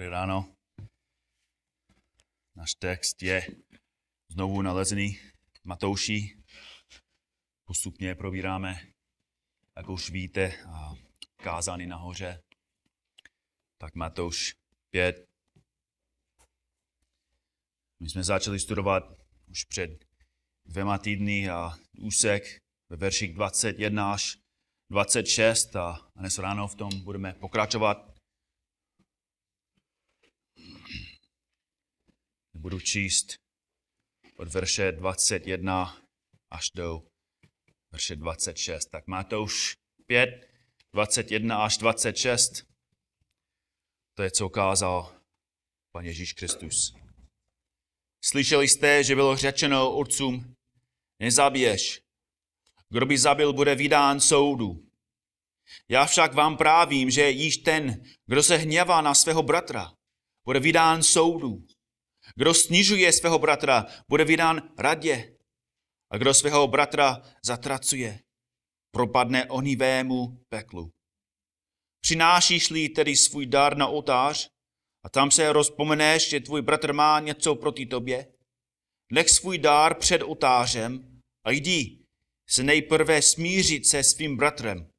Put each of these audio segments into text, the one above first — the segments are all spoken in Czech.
Dobré ráno. Náš text je znovu nalezený Matouši. Postupně probíráme, jak už víte, a kázání nahoře. Tak Matouš 5. My jsme začali studovat už před dvěma týdny a úsek ve verších 21 až 26 a dnes ráno v tom budeme pokračovat. Budu číst od verše 21 až do verše 26. Tak Matouš 5, 21 až 26. To je, co ukázal Pan Ježíš Kristus. Slyšeli jste, že bylo řečeno otcům, nezabiješ. Kdo by zabil, bude vydán soudu. Já však vám právím, že již ten, kdo se hněvá na svého bratra, bude vydán soudu. Kdo snižuje svého bratra, bude vydán radě. A kdo svého bratra zatracuje, propadne onivému peklu. Přinášíš-li tedy svůj dar na oltář a tam se rozpomeneš, že tvůj bratr má něco proti tobě, nech svůj dár před oltářem a jdi se nejprve smířit se svým bratrem,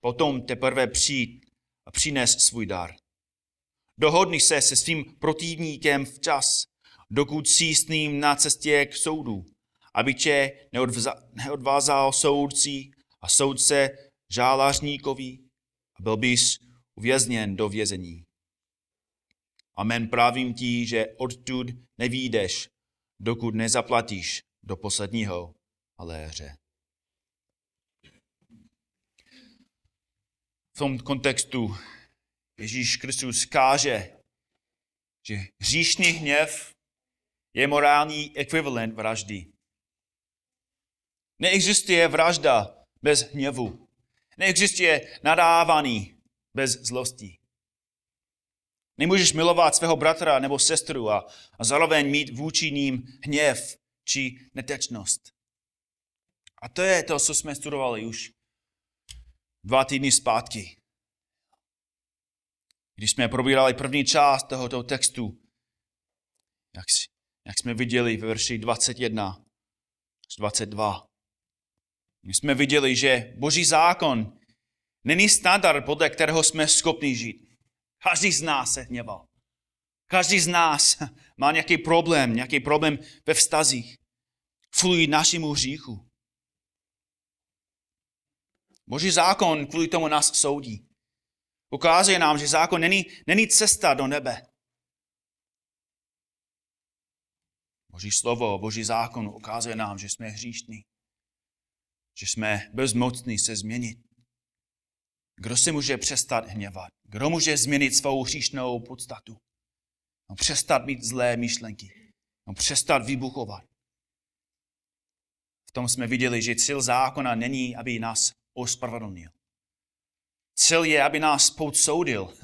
potom teprve přijít a přines svůj dar. Dohodni se se svým protivníkem včas, dokud jsi s ním na cestě k soudu, aby tě neodvázal soudci a soudce žálařníkovi a byl bys uvězněn do vězení. Amen právím ti, že odtud nevídeš, dokud nezaplatíš do posledního aléře. V tom kontextu Ježíš Kristus káže, že hříšný hněv je morální ekvivalent vraždy. Neexistuje vražda bez hněvu. Neexistuje nadávaný bez zlosti. Nemůžeš milovat svého bratra nebo sestru a, a zároveň mít vůči ním hněv či netečnost. A to je to, co jsme studovali už dva týdny zpátky. Když jsme probírali první část tohoto textu, jak, jak jsme viděli ve verši 21 až 22, my jsme viděli, že boží zákon není standard, podle kterého jsme schopni žít. Každý z nás se hněval. Každý z nás má nějaký problém, nějaký problém ve vztazích. Kvůli našemu hříchu. Boží zákon kvůli tomu nás soudí. Ukazuje nám, že zákon není, není cesta do nebe. Boží slovo, Boží zákon ukazuje nám, že jsme hříšní. Že jsme bezmocní se změnit. Kdo se může přestat hněvat? Kdo může změnit svou hříšnou podstatu? No, přestat mít zlé myšlenky. No, přestat vybuchovat. V tom jsme viděli, že cíl zákona není, aby nás ospravedlnil. Cíl je, aby nás podsoudil.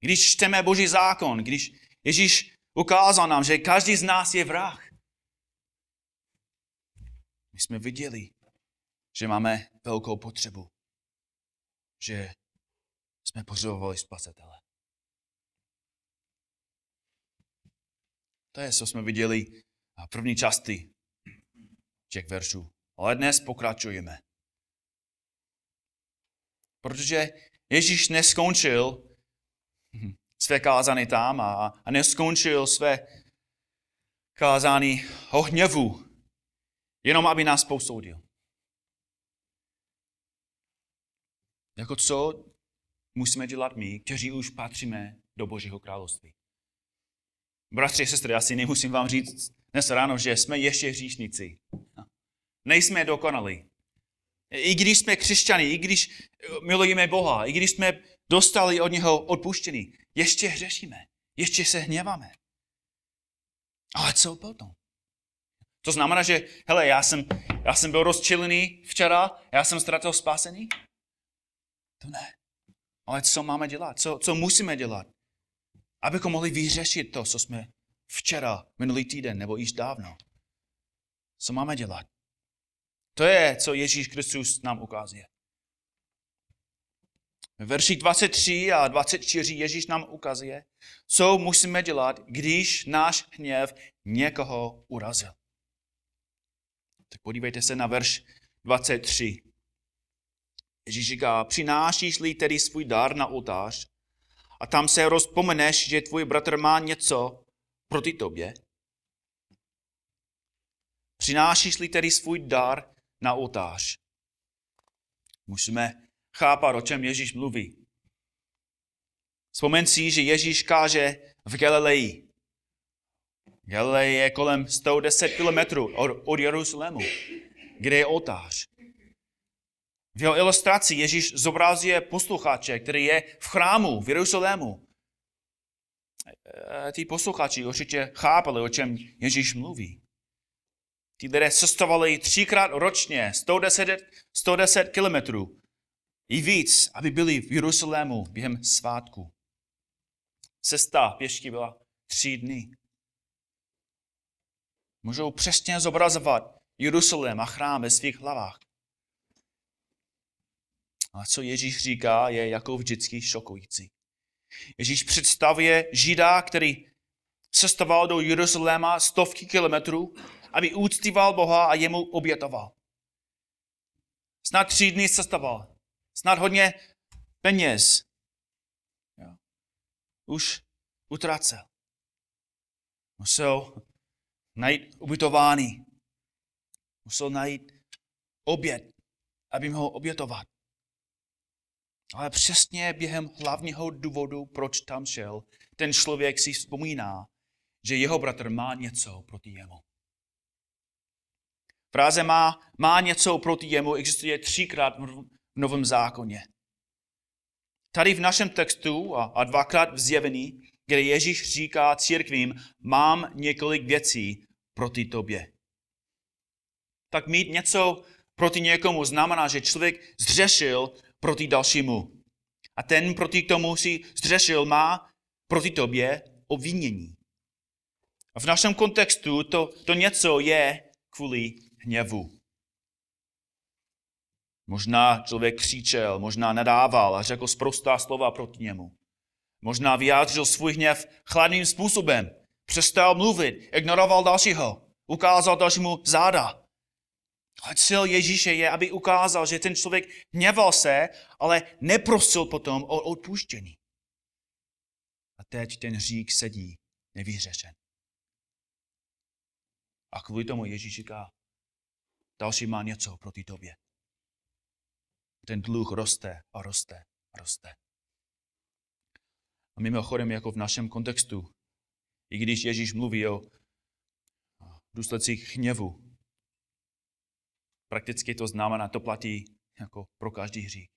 Když čteme Boží zákon, když Ježíš ukázal nám, že každý z nás je vrah, my jsme viděli, že máme velkou potřebu, že jsme potřebovali spasitele. To je, co jsme viděli v první části těch veršů. Ale dnes pokračujeme. Protože Ježíš neskončil své kázání tam a, a neskončil své kázání o hněvu, jenom aby nás posoudil. Jako co musíme dělat my, kteří už patříme do Božího království. Bratři a sestry, asi nemusím vám říct dnes ráno, že jsme ještě hříšníci. Nejsme dokonalí. I když jsme křesťani, i když milujeme Boha, i když jsme dostali od něho odpuštění, ještě hřešíme, ještě se hněváme. Ale co potom? To znamená, že, hele, já jsem, já jsem byl rozčilený včera, já jsem ztratil spasení? To ne. Ale co máme dělat? Co, co musíme dělat? Abychom mohli vyřešit to, co jsme včera, minulý týden nebo již dávno. Co máme dělat? To je, co Ježíš Kristus nám ukazuje. Verši 23 a 24 Ježíš nám ukazuje, co musíme dělat, když náš hněv někoho urazil. Tak podívejte se na verš 23. Ježíš říká, přinášíš-li tedy svůj dar na oltář a tam se rozpomeneš, že tvůj bratr má něco proti tobě. Přinášíš-li tedy svůj dar na oltář. Musíme chápat, o čem Ježíš mluví. Vzpomeň si, že Ježíš káže v Galileji. Galilej je kolem 110 kilometrů od, Jeruzalému, kde je oltář. V jeho ilustraci Ježíš zobrazuje posluchače, který je v chrámu v Jeruzalému. Ty posluchači určitě chápali, o čem Ježíš mluví. Ti lidé cestovali třikrát ročně, 110, 110 kilometrů i víc, aby byli v Jeruzalému během svátku. Cesta pěšky byla tři dny. Můžou přesně zobrazovat Jeruzalém a chrám ve svých hlavách. A co Ježíš říká, je jako vždycky šokující. Ježíš představuje Žida, který cestoval do Jeruzaléma stovky kilometrů, aby úctíval Boha a jemu obětoval. Snad tři dny cestoval. Snad hodně peněz. Jo. Už utracel. Musel najít ubytování. Musel najít oběd, aby mohl obětovat. Ale přesně během hlavního důvodu, proč tam šel, ten člověk si vzpomíná, že jeho bratr má něco proti jemu. Fráze má, má něco proti jemu existuje třikrát v Novém zákoně. Tady v našem textu a, dvakrát v zjevení, kde Ježíš říká církvím, mám několik věcí proti tobě. Tak mít něco proti někomu znamená, že člověk zřešil proti dalšímu. A ten proti tomu si zřešil má proti tobě obvinění. A v našem kontextu to, to něco je kvůli hněvu. Možná člověk křičel, možná nadával a řekl sprostá slova proti němu. Možná vyjádřil svůj hněv chladným způsobem, přestal mluvit, ignoroval dalšího, ukázal dalšímu záda. Ale cíl Ježíše je, aby ukázal, že ten člověk hněval se, ale neprosil potom o odpuštění. A teď ten hřík sedí nevyřešen. A kvůli tomu Ježíš říká, další má něco proti tobě. Ten dluh roste a roste a roste. A mimochodem, jako v našem kontextu, i když Ježíš mluví o důsledcích hněvu, Prakticky to znamená, to platí jako pro každý hřích.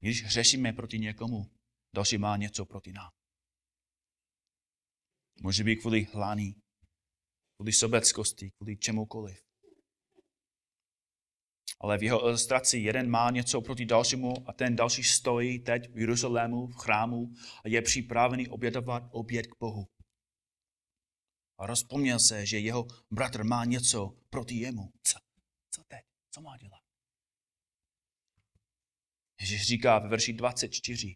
Když řešíme proti někomu, další má něco proti nám. Může být kvůli hlání, kvůli sobeckosti, kvůli čemukoliv. Ale v jeho ilustraci jeden má něco proti dalšímu a ten další stojí teď v Jeruzalému, v chrámu a je připravený obětovat oběd k Bohu. A rozpomněl se, že jeho bratr má něco proti jemu. Co? Co teď? Co má dělat? Ježíš říká ve verši 24.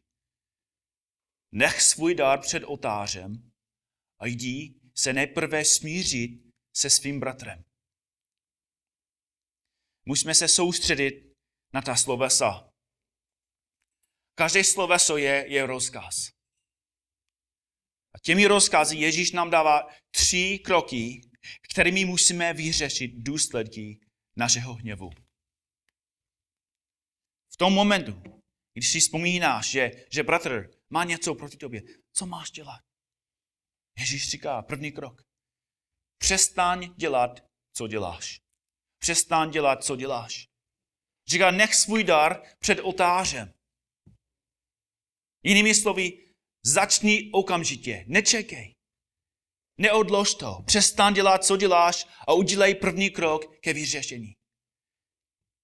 Nech svůj dár před otářem a jdi se nejprve smířit se svým bratrem. Musíme se soustředit na ta slovesa. Každé sloveso je, je rozkaz. A těmi rozkazy Ježíš nám dává tři kroky, kterými musíme vyřešit důsledky našeho hněvu. V tom momentu, když si vzpomínáš, že, že bratr má něco proti tobě, co máš dělat? Ježíš říká, první krok. Přestaň dělat, co děláš. Přestaň dělat, co děláš. Říká, nech svůj dar před oltářem. Jinými slovy, začni okamžitě, nečekej. Neodlož to. Přestaň dělat, co děláš a udělej první krok ke vyřešení.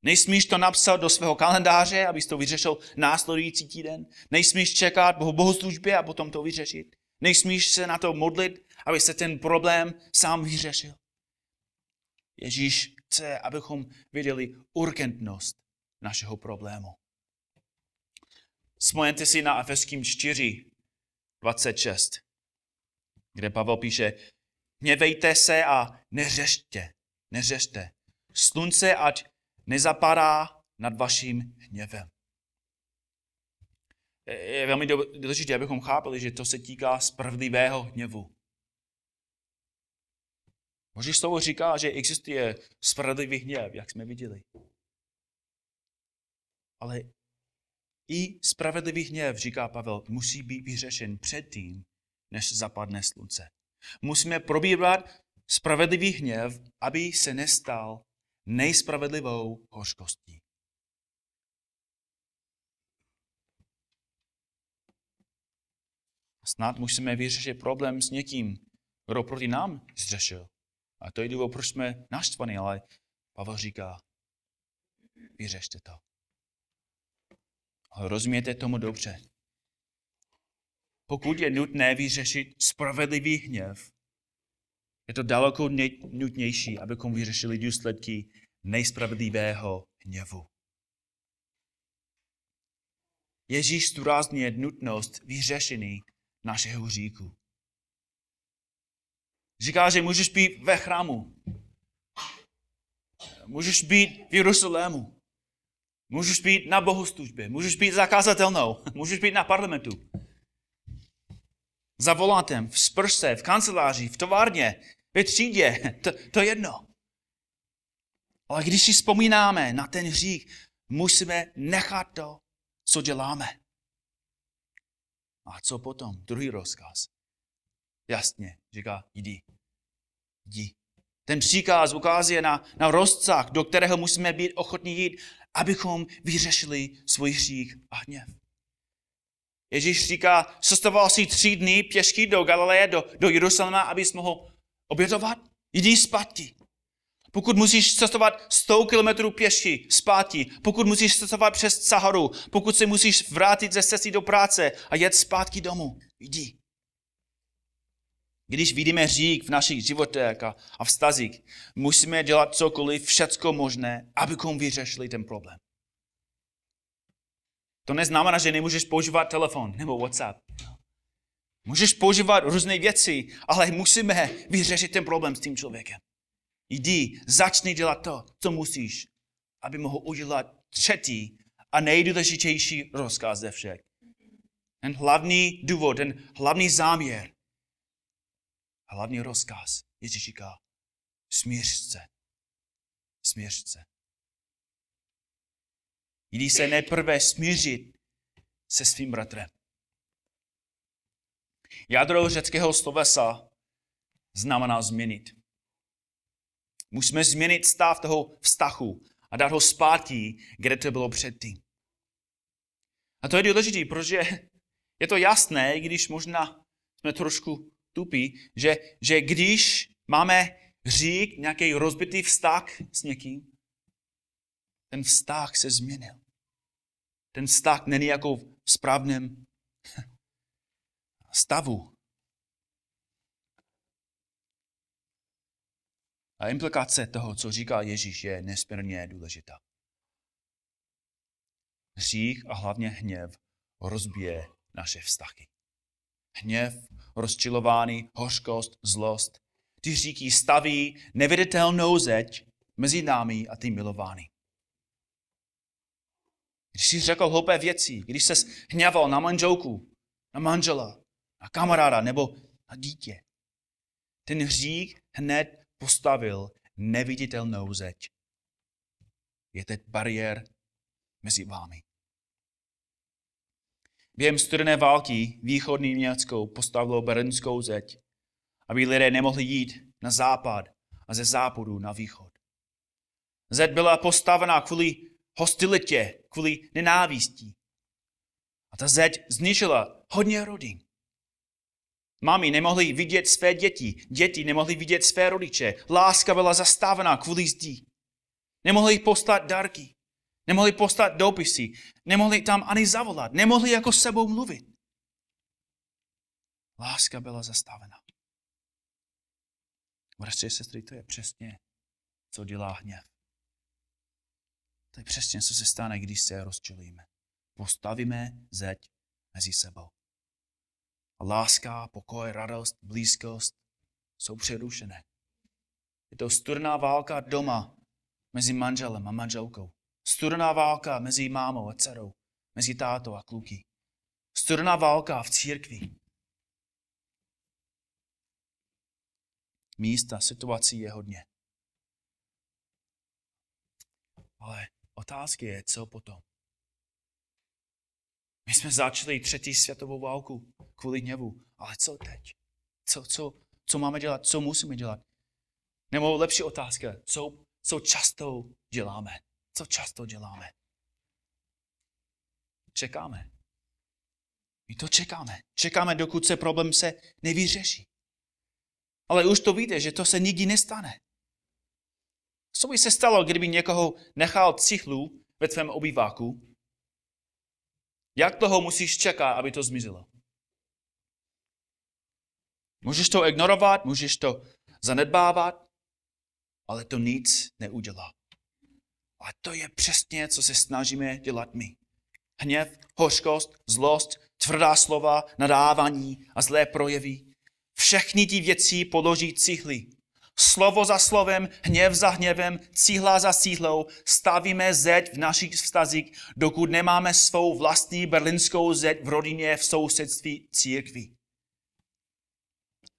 Nejsmíš to napsat do svého kalendáře, abys to vyřešil následující týden. Nejsmíš čekat po bohoslužbě a potom to vyřešit. Nejsmíš se na to modlit, aby se ten problém sám vyřešil. Ježíš chce, abychom viděli urgentnost našeho problému. Vzpomeňte si na Efeským 4, 26, kde Pavel píše, hněvejte se a neřešte, neřešte. Slunce ať nezapadá nad vaším hněvem. Je velmi důležité, abychom chápali, že to se týká spravedlivého hněvu. Boží slovo říká, že existuje spravedlivý hněv, jak jsme viděli. Ale i spravedlivý hněv, říká Pavel, musí být vyřešen předtím, než zapadne slunce. Musíme probírat spravedlivý hněv, aby se nestal nejspravedlivou hořkostí. Snad musíme vyřešit problém s někým, kdo proti nám zřešil. A to je důvod, proč jsme naštvaní, ale Pavel říká, vyřešte to. Ale rozumíte tomu dobře. Pokud je nutné vyřešit spravedlivý hněv, je to daleko nutnější, abychom vyřešili důsledky nejspravedlivého hněvu. Ježíš zdůrazňuje nutnost vyřešení našeho říku. Říká, že můžeš být ve chrámu. Můžeš být v Jeruzalému. Můžeš být na bohoslužbě. Můžeš být zakázatelnou. Můžeš být na parlamentu. Za volantem, v sprse, v kanceláři, v továrně, ve třídě. To, to jedno. Ale když si vzpomínáme na ten hřích, musíme nechat to, co děláme. A co potom? Druhý rozkaz. Jasně, říká, jdi. Jdi. Ten příkaz ukazuje na, na rozcah, do kterého musíme být ochotní jít, abychom vyřešili svůj hřích a hněv. Ježíš říká, cestoval si tři dny pěšky do Galileje, do, do Jeruzaléma, abys mohl obětovat. Jdi zpátky. Pokud musíš cestovat 100 kilometrů pěšky zpátky, pokud musíš cestovat přes Saharu, pokud se musíš vrátit ze cesty do práce a jet zpátky domů, jdi. Když vidíme řík v našich životech a, a vztazích, musíme dělat cokoliv, všecko možné, abychom vyřešili ten problém. To neznamená, že nemůžeš používat telefon nebo WhatsApp. Můžeš používat různé věci, ale musíme vyřešit ten problém s tím člověkem. Jdi, začni dělat to, co musíš, aby mohl udělat třetí a nejdůležitější rozkaz ze všech. Ten hlavní důvod, ten hlavní záměr, hlavní rozkaz, Ježíš říká, smíř se. Smíř se. Jdi se nejprve smířit se svým bratrem. Jádro řeckého slovesa znamená změnit. Musíme změnit stav toho vztahu a dát ho zpátky, kde to bylo předtím. A to je důležité, protože je to jasné, i když možná jsme trošku tupí, že, že když máme řík, nějaký rozbitý vztah s někým, ten vztah se změnil. Ten vztah není jako v správném stavu. A implikace toho, co říká Ježíš, je nesmírně důležitá. Hřích a hlavně hněv rozbije naše vztahy. Hněv, rozčilování, hořkost, zlost. Ty říky staví neviditelnou zeď mezi námi a ty milování. Když jsi řekl hloupé věci, když se hněval na manželku, na manžela, na kamaráda nebo na dítě, ten hřích hned postavil neviditelnou zeď. Je teď bariér mezi vámi. Během studené války východní Německo postavilo bernskou zeď, aby lidé nemohli jít na západ a ze západu na východ. Zeď byla postavena kvůli hostilitě, kvůli nenávistí. A ta zeď zničila hodně rodin. Mami nemohli vidět své děti, děti nemohli vidět své rodiče. Láska byla zastavená kvůli zdí. Nemohli poslat dárky, nemohli poslat dopisy, nemohli tam ani zavolat, nemohli jako s sebou mluvit. Láska byla zastavená. Bratři sestry, to je přesně, co dělá hněv. To je přesně, co se stane, když se rozčilíme. postavíme zeď mezi sebou. A láska, pokoj, radost, blízkost jsou přerušené. Je to studená válka doma mezi manželem a manželkou. Studená válka mezi mámou a dcerou, mezi tátou a kluky. Studená válka v církvi. Místa, situací je hodně. Ale otázka je, co potom? My jsme začali třetí světovou válku kvůli hněvu. Ale co teď? Co, co, co máme dělat? Co musíme dělat? Nebo lepší otázka, co, co často děláme? Co často děláme? Čekáme. My to čekáme. Čekáme, dokud se problém se nevyřeší. Ale už to víte, že to se nikdy nestane. Co by se stalo, kdyby někoho nechal cichlu ve tvém obýváku? Jak dlouho musíš čekat, aby to zmizelo? Můžeš to ignorovat, můžeš to zanedbávat, ale to nic neudělá. A to je přesně, co se snažíme dělat my. Hněv, hořkost, zlost, tvrdá slova, nadávání a zlé projevy. Všechny ty věci položí cihly. Slovo za slovem, hněv za hněvem, cíhla za cíhlou stavíme zeď v našich vztazích, dokud nemáme svou vlastní berlinskou zeď v rodině v sousedství církví.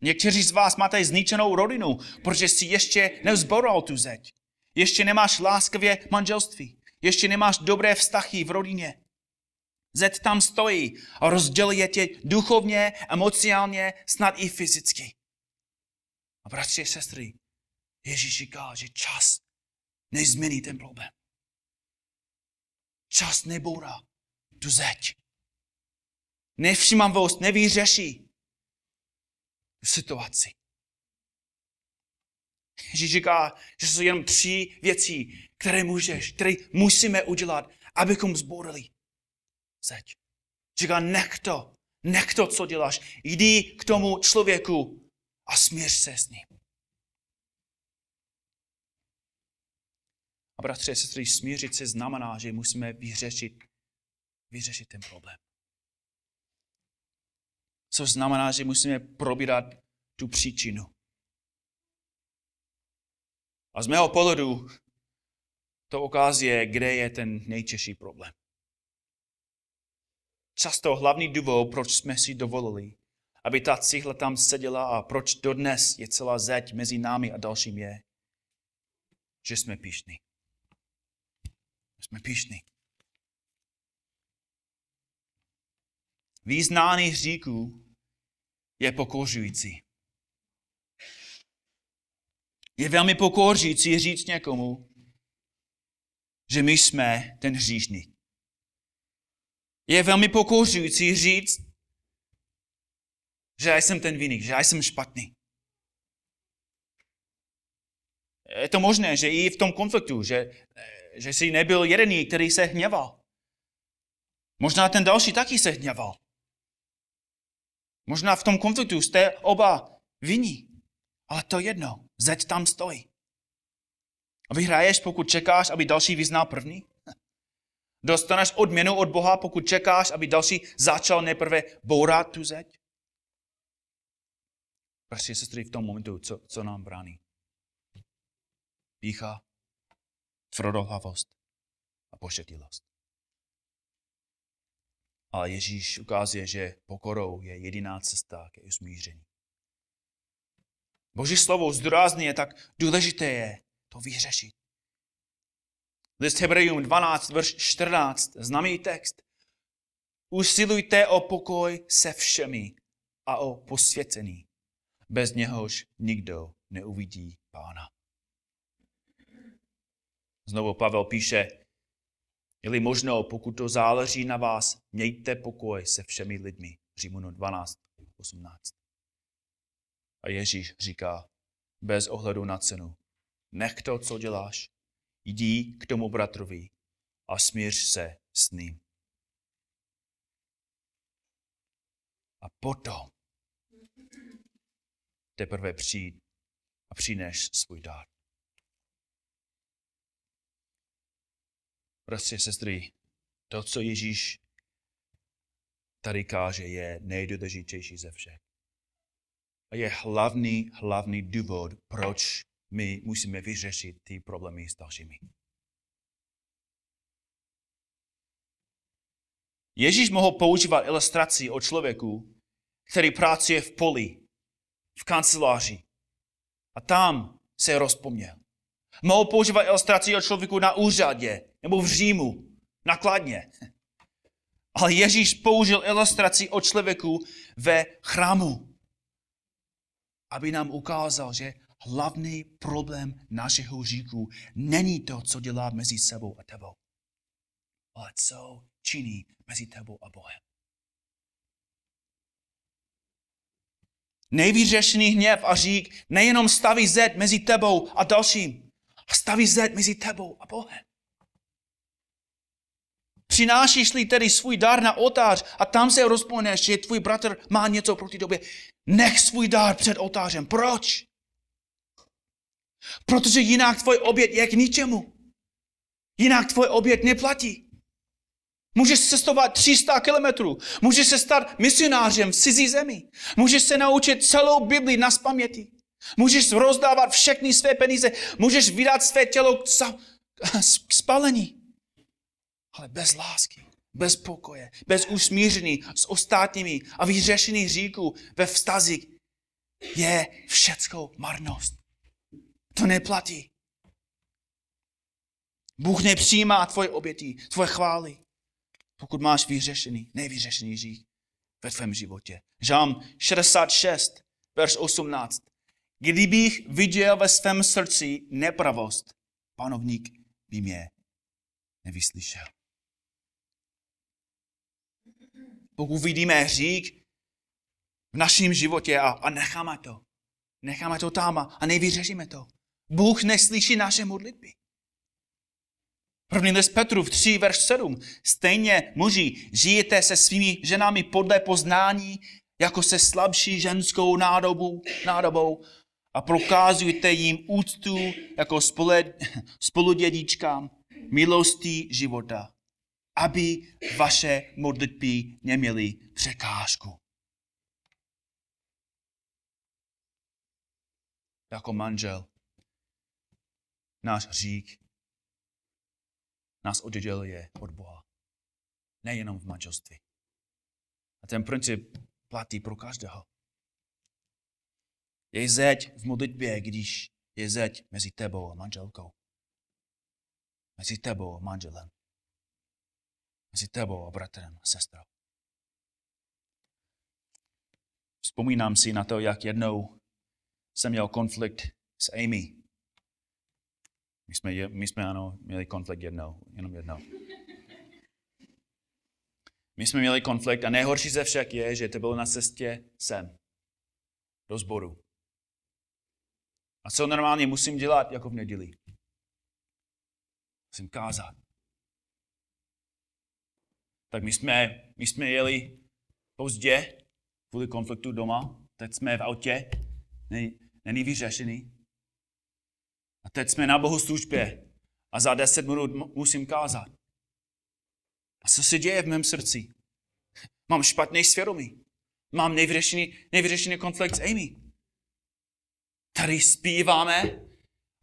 Někteří z vás máte zničenou rodinu, protože si ještě nevzboral tu zeď. Ještě nemáš láskavě manželství. Ještě nemáš dobré vztahy v rodině. Zeď tam stojí a rozděluje tě duchovně, emocionálně, snad i fyzicky. A bratři a sestry, Ježíš říká, že čas nezmění ten problém. Čas nebourá tu zeď. Nevšímavost nevyřeší tu situaci. Ježíš říká, že jsou jenom tři věci, které můžeš, které musíme udělat, abychom zbourali zeď. Říká, nech to, nech to, co děláš. Jdi k tomu člověku a směř se s ním. A bratře a sestry, smířit se znamená, že musíme vyřešit, vyřešit ten problém. Co znamená, že musíme probírat tu příčinu. A z mého pohledu to ukazuje, kde je ten nejtěžší problém. Často hlavní důvod, proč jsme si dovolili, aby ta cihla tam seděla a proč dodnes je celá zeď mezi námi a dalším je, že jsme píšní. Jsme píšní. Význání hříků je pokořující. Je velmi pokořující říct někomu, že my jsme ten hříšník. Je velmi pokořující říct, že já jsem ten viník, že já jsem špatný. Je to možné, že i v tom konfliktu, že, že jsi nebyl jediný, který se hněval. Možná ten další taky se hněval. Možná v tom konfliktu jste oba viní. Ale to jedno, zeď tam stojí. A vyhraješ, pokud čekáš, aby další vyznal první? Dostaneš odměnu od Boha, pokud čekáš, aby další začal nejprve bourat tu zeď? Bratři sestry, v tom momentu, co, co nám brání? Pícha, tvrdohlavost a pošetilost. Ale Ježíš ukazuje, že pokorou je jediná cesta ke usmíření. Boží slovo zdůrazně tak důležité je to vyřešit. List Hebrejům 12, verš 14, známý text. Usilujte o pokoj se všemi a o posvěcení. Bez něhož nikdo neuvidí pána. Znovu Pavel píše, je možno, pokud to záleží na vás, mějte pokoj se všemi lidmi. Římunu 12, 18. A Ježíš říká, bez ohledu na cenu, nech to, co děláš, jdi k tomu bratrovi a smíř se s ním. A potom teprve přijít a přineš svůj dár. Bratři, sestry, to, co Ježíš tady káže, je nejdůležitější ze všech. A je hlavní, hlavní důvod, proč my musíme vyřešit ty problémy s dalšími. Ježíš mohl používat ilustraci o člověku, který pracuje v poli, v kanceláři. A tam se rozpomněl. Mohl používat ilustraci o člověku na úřadě nebo v Římu, nakladně. Ale Ježíš použil ilustraci o člověku ve chrámu, aby nám ukázal, že hlavní problém našeho říku není to, co dělá mezi sebou a tebou, ale co činí mezi tebou a Bohem. Nejvyřešený hněv a řík nejenom staví zed mezi tebou a dalším, a staví zed mezi tebou a Bohem. Přinášíš-li tedy svůj dar na otář a tam se rozponeš, že tvůj bratr má něco proti tobě, nech svůj dar před otářem. Proč? Protože jinak tvoj oběd je k ničemu. Jinak tvoj oběd neplatí. Můžeš cestovat 300 kilometrů. Můžeš se stát misionářem v cizí zemi. Můžeš se naučit celou Bibli na spaměti. Můžeš rozdávat všechny své peníze. Můžeš vydat své tělo k spalení. Ale bez lásky, bez pokoje, bez usmíření s ostatními a vyřešení říků ve vztazích je všecko marnost. To neplatí. Bůh nepřijímá tvoje oběti, tvoje chvály pokud máš vyřešený, nevyřešený řík ve tvém životě. Žám 66, verš 18. Kdybych viděl ve svém srdci nepravost, panovník by mě nevyslyšel. Pokud vidíme hřích v našem životě a, a necháme to, necháme to tam a nevyřešíme to, Bůh neslyší naše modlitby. První list Petrův 3, verš 7. Stejně muži, žijete se svými ženami podle poznání, jako se slabší ženskou nádobou, nádobou a prokázujte jim úctu jako spoludědičkám milostí života, aby vaše modlitby neměly překážku. Jako manžel, náš řík nás odděluje od Boha. Nejenom v manželství. A ten princip platí pro každého. Je zeď v modlitbě, když je zeď mezi tebou a manželkou. Mezi tebou a manželem. Mezi tebou a bratrem a sestrou. Vzpomínám si na to, jak jednou jsem měl konflikt s Amy. My jsme, my jsme ano, měli konflikt jednou, jenom jednou. My jsme měli konflikt a nejhorší ze však je, že to bylo na cestě sem, do sboru. A co normálně musím dělat jako v neděli? Musím kázat. Tak my jsme, my jsme jeli pozdě kvůli konfliktu doma, teď jsme v autě, není, vyřešený. A teď jsme na bohoslužbě a za deset minut musím kázat. A co se děje v mém srdci? Mám špatný svědomí. Mám nevyřešený, nevyřešený konflikt s Amy. Tady zpíváme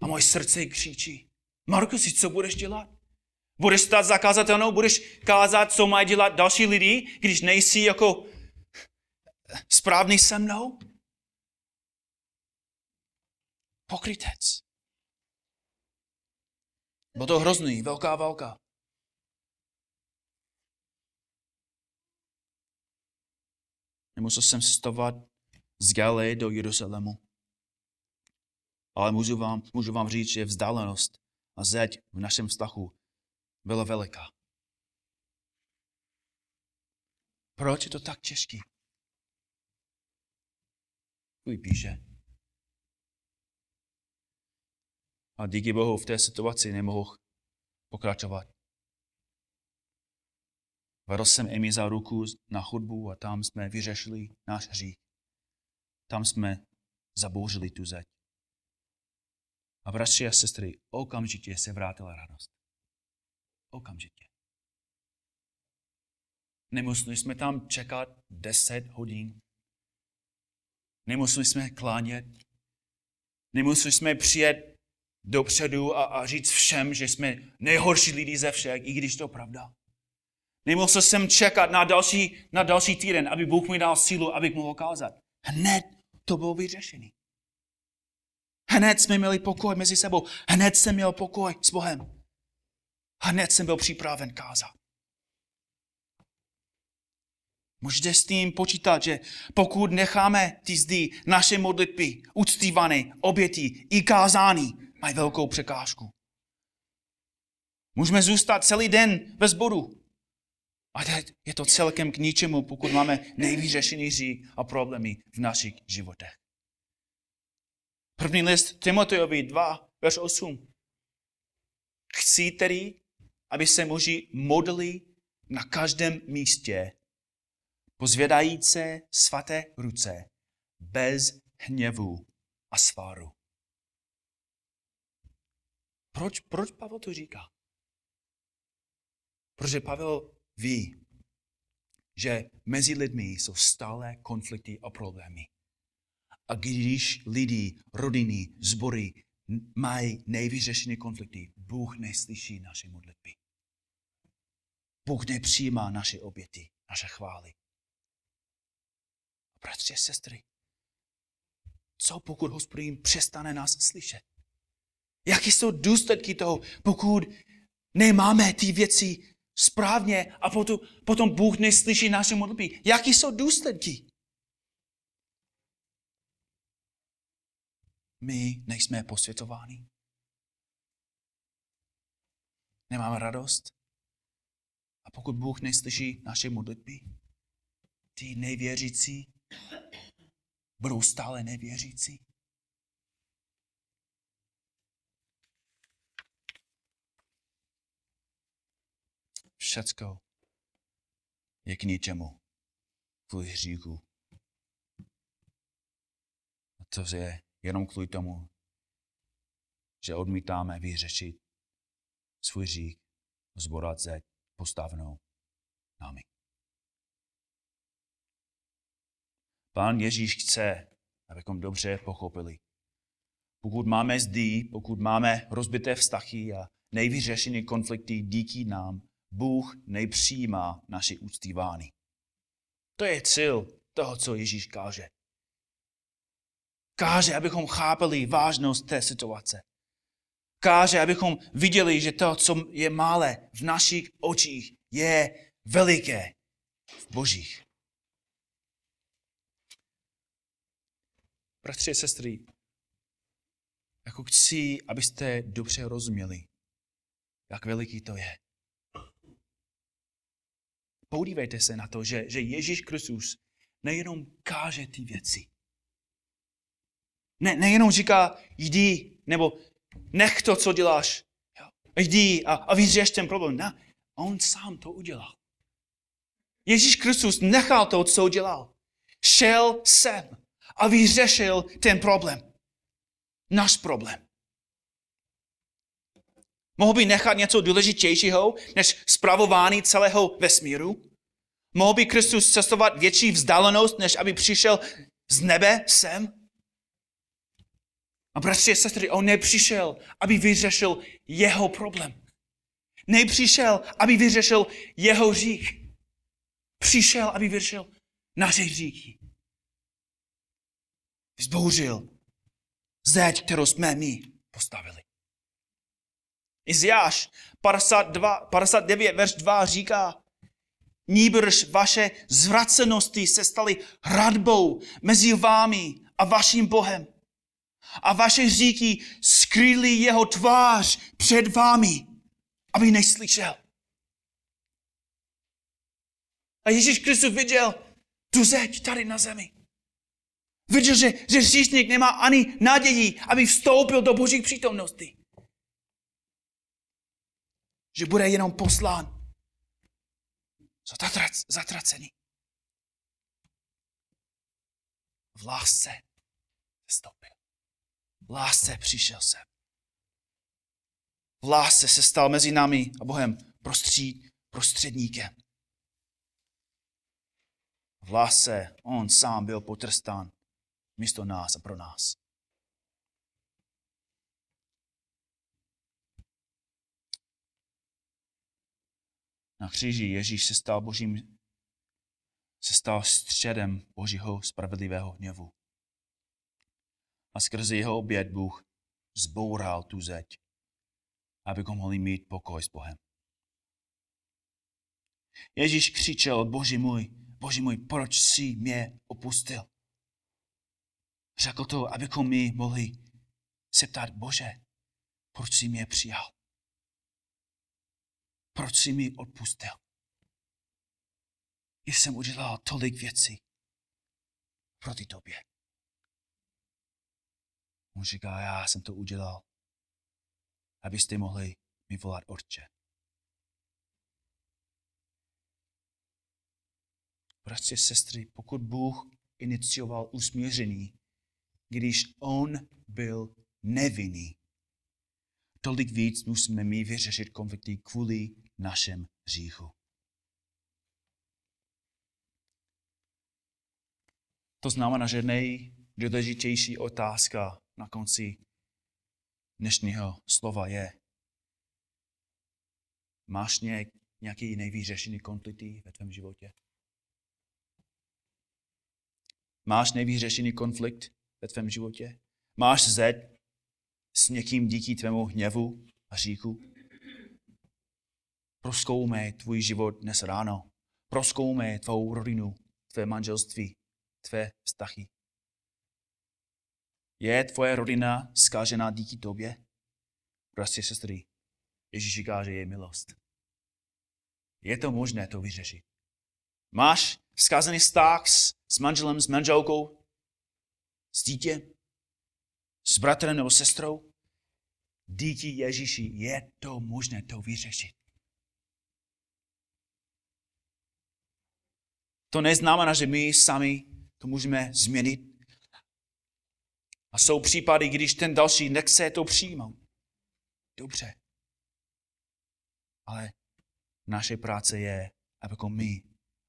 a moje srdce křičí. Markusi, co budeš dělat? Budeš stát zakázatelnou? Budeš kázat, co mají dělat další lidi, když nejsi jako správný se mnou? Pokrytec. Bylo to hrozný, velká válka. Nemusel jsem cestovat z Galileje do Jeruzalému. Ale můžu vám, můžu vám říct, že vzdálenost a zeď v našem vztahu byla veliká. Proč je to tak těžký? Kvůli píše. A díky Bohu v té situaci nemohl pokračovat. Vedl jsem Emi za ruku na chodbu a tam jsme vyřešili náš hřích. Tam jsme zabouřili tu zeď. A bratři a sestry, okamžitě se vrátila radost. Okamžitě. Nemuseli jsme tam čekat 10 hodin. Nemuseli jsme klánět. Nemuseli jsme přijet dopředu a, a říct všem, že jsme nejhorší lidi ze všech, i když to pravda. Nemusel jsem čekat na další, na další týden, aby Bůh mi dal sílu, abych mohl kázat. Hned to bylo vyřešené. Hned jsme měli pokoj mezi sebou. Hned jsem měl pokoj s Bohem. Hned jsem byl připraven kázat. Můžete s tím počítat, že pokud necháme ty zdy, naše modlitby, uctívané, oběti i kázání, mají velkou překážku. Můžeme zůstat celý den ve zboru. A je to celkem k ničemu, pokud máme nejvyřešenější a problémy v našich životech. První list Timotejovi 2, verš 8. Chci tedy, aby se muži modlili na každém místě, pozvědajíce svaté ruce, bez hněvu a sváru. Proč, proč Pavel to říká? Protože Pavel ví, že mezi lidmi jsou stále konflikty a problémy. A když lidi, rodiny, sbory mají nejvyřešené konflikty, Bůh neslyší naše modlitby. Bůh nepřijímá naše oběty, naše chvály. Bratři a sestry, co pokud hospodin přestane nás slyšet? Jaké jsou důsledky toho, pokud nemáme ty věci správně a potom, potom Bůh neslyší naše modlitby? Jaké jsou důsledky? My nejsme posvětováni. Nemáme radost. A pokud Bůh neslyší naše modlitby, ty nevěřící budou stále nevěřící. Všecko je k ničemu kvůli hříchu. A to je jenom kvůli tomu, že odmítáme vyřešit svůj hřích, zborat zeď postavnou námi. Pán Ježíš chce, abychom dobře pochopili. Pokud máme zdy, pokud máme rozbité vztahy a nejvyřešené konflikty díky nám, Bůh nejpřijímá naši úctívány. To je cíl toho, co Ježíš káže. Káže, abychom chápali vážnost té situace. Káže, abychom viděli, že to, co je malé v našich očích, je veliké v božích. Bratři a sestry, jako chci, abyste dobře rozuměli, jak veliký to je. Podívejte se na to, že, že Ježíš Kristus nejenom káže ty věci. Ne, nejenom říká, jdi, nebo nech to, co děláš. Jdi a, a vyřeš ten problém. Ne, on sám to udělal. Ježíš Kristus nechal to, co udělal. Šel sem a vyřešil ten problém. Náš problém. Mohl by nechat něco důležitějšího než zpravování celého vesmíru? Mohl by Kristus cestovat větší vzdálenost, než aby přišel z nebe sem? Bratři a sestry, on nepřišel, aby vyřešil jeho problém. Nepřišel, aby vyřešil jeho hřích. Přišel, aby vyřešil naše hříchy zbouřil zeď, kterou jsme my postavili. Iziáš 52, 59, verš 2 říká, Níbrž vaše zvracenosti se staly hradbou mezi vámi a vaším Bohem. A vaše říky skryly jeho tvář před vámi, aby neslyšel. A Ježíš Kristus viděl tu zeď tady na zemi. Viděl, že, že hříšník nemá ani naději, aby vstoupil do boží přítomnosti. Že bude jenom poslán. Zatrac, zatracený. V lásce lásce přišel sem. V lásce se stal mezi námi a Bohem prostří, prostředníkem. V lásce on sám byl potrstán místo nás a pro nás. Na kříži Ježíš se stal božím, se stal středem božího spravedlivého hněvu. A skrze jeho oběd Bůh zboural tu zeď, abychom mohli mít pokoj s Bohem. Ježíš křičel, boži můj, boži můj, proč jsi mě opustil? Řekl to, abychom my mohli se ptát, Bože, proč jsi mě přijal? Proč jsi mi odpustil? Jsem udělal tolik věcí proti tobě. On říká, já jsem to udělal, abyste mohli mi volat Otče. Bratři, sestry, pokud Bůh inicioval usmíření, když On byl nevinný, tolik víc musíme my vyřešit konflikty kvůli našem hříchu. To znamená, že nejdůležitější otázka na konci dnešního slova je, máš nějaký nejvyřešený konflikty ve tvém životě? Máš nejvyřešený konflikt ve tvém životě? Máš zeď s někým díky tvému hněvu a říku? Proskoumej tvůj život dnes ráno. Proskoumej tvou rodinu, tvé manželství, tvé vztahy. Je tvoje rodina zkážená díky tobě? Prostě sestry, Ježíš říká, že je milost. Je to možné to vyřešit. Máš zkázený vztah s, s manželem, s manželkou, s dítě, s bratrem nebo sestrou? Díky Ježíši je to možné to vyřešit. To neznamená, že my sami to můžeme změnit. A jsou případy, když ten další nechce to přijmout. Dobře. Ale naše práce je, abychom my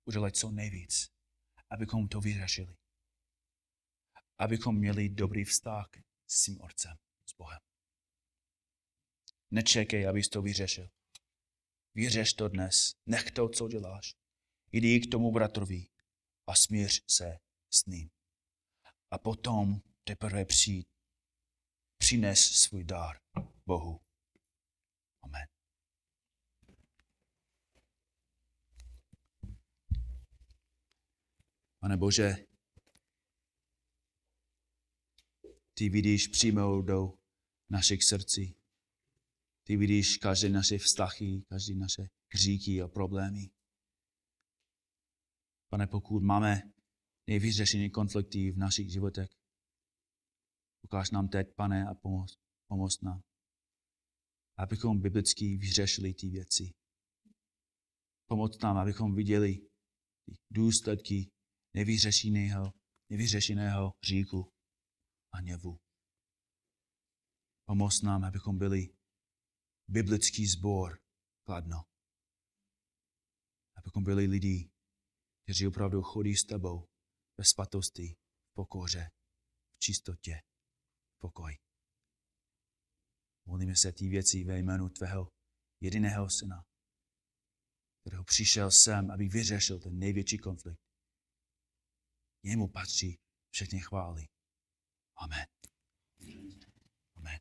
udělali co nejvíc, abychom to vyřešili. Abychom měli dobrý vztah s svým Otcem, s Bohem. Nečekej, abys to vyřešil. Vyřeš to dnes. Nech to, co děláš. Jdi k tomu bratrovi a smíř se s ním. A potom teprve přijít. Přines svůj dar Bohu. Amen. Pane Bože, ty vidíš přímo do našich srdcí. Ty vidíš každé naše vztahy, každé naše hříky a problémy. Pane, pokud máme nevyřešené konflikty v našich životech, ukáž nám teď, pane, a pomoz, pomoz nám, abychom biblicky vyřešili ty věci. Pomoc nám, abychom viděli důsledky nevyřešeného, nevyřešeného hříku a hněvu. Pomoz nám, abychom byli biblický sbor kladno. Abychom byli lidi, kteří opravdu chodí s tebou ve svatosti, v pokoře, v čistotě, pokoj. Modlíme se ty věci ve jménu tvého jediného syna, kterého přišel sem, aby vyřešil ten největší konflikt. Jemu patří všechny chvály. Amen. Amen.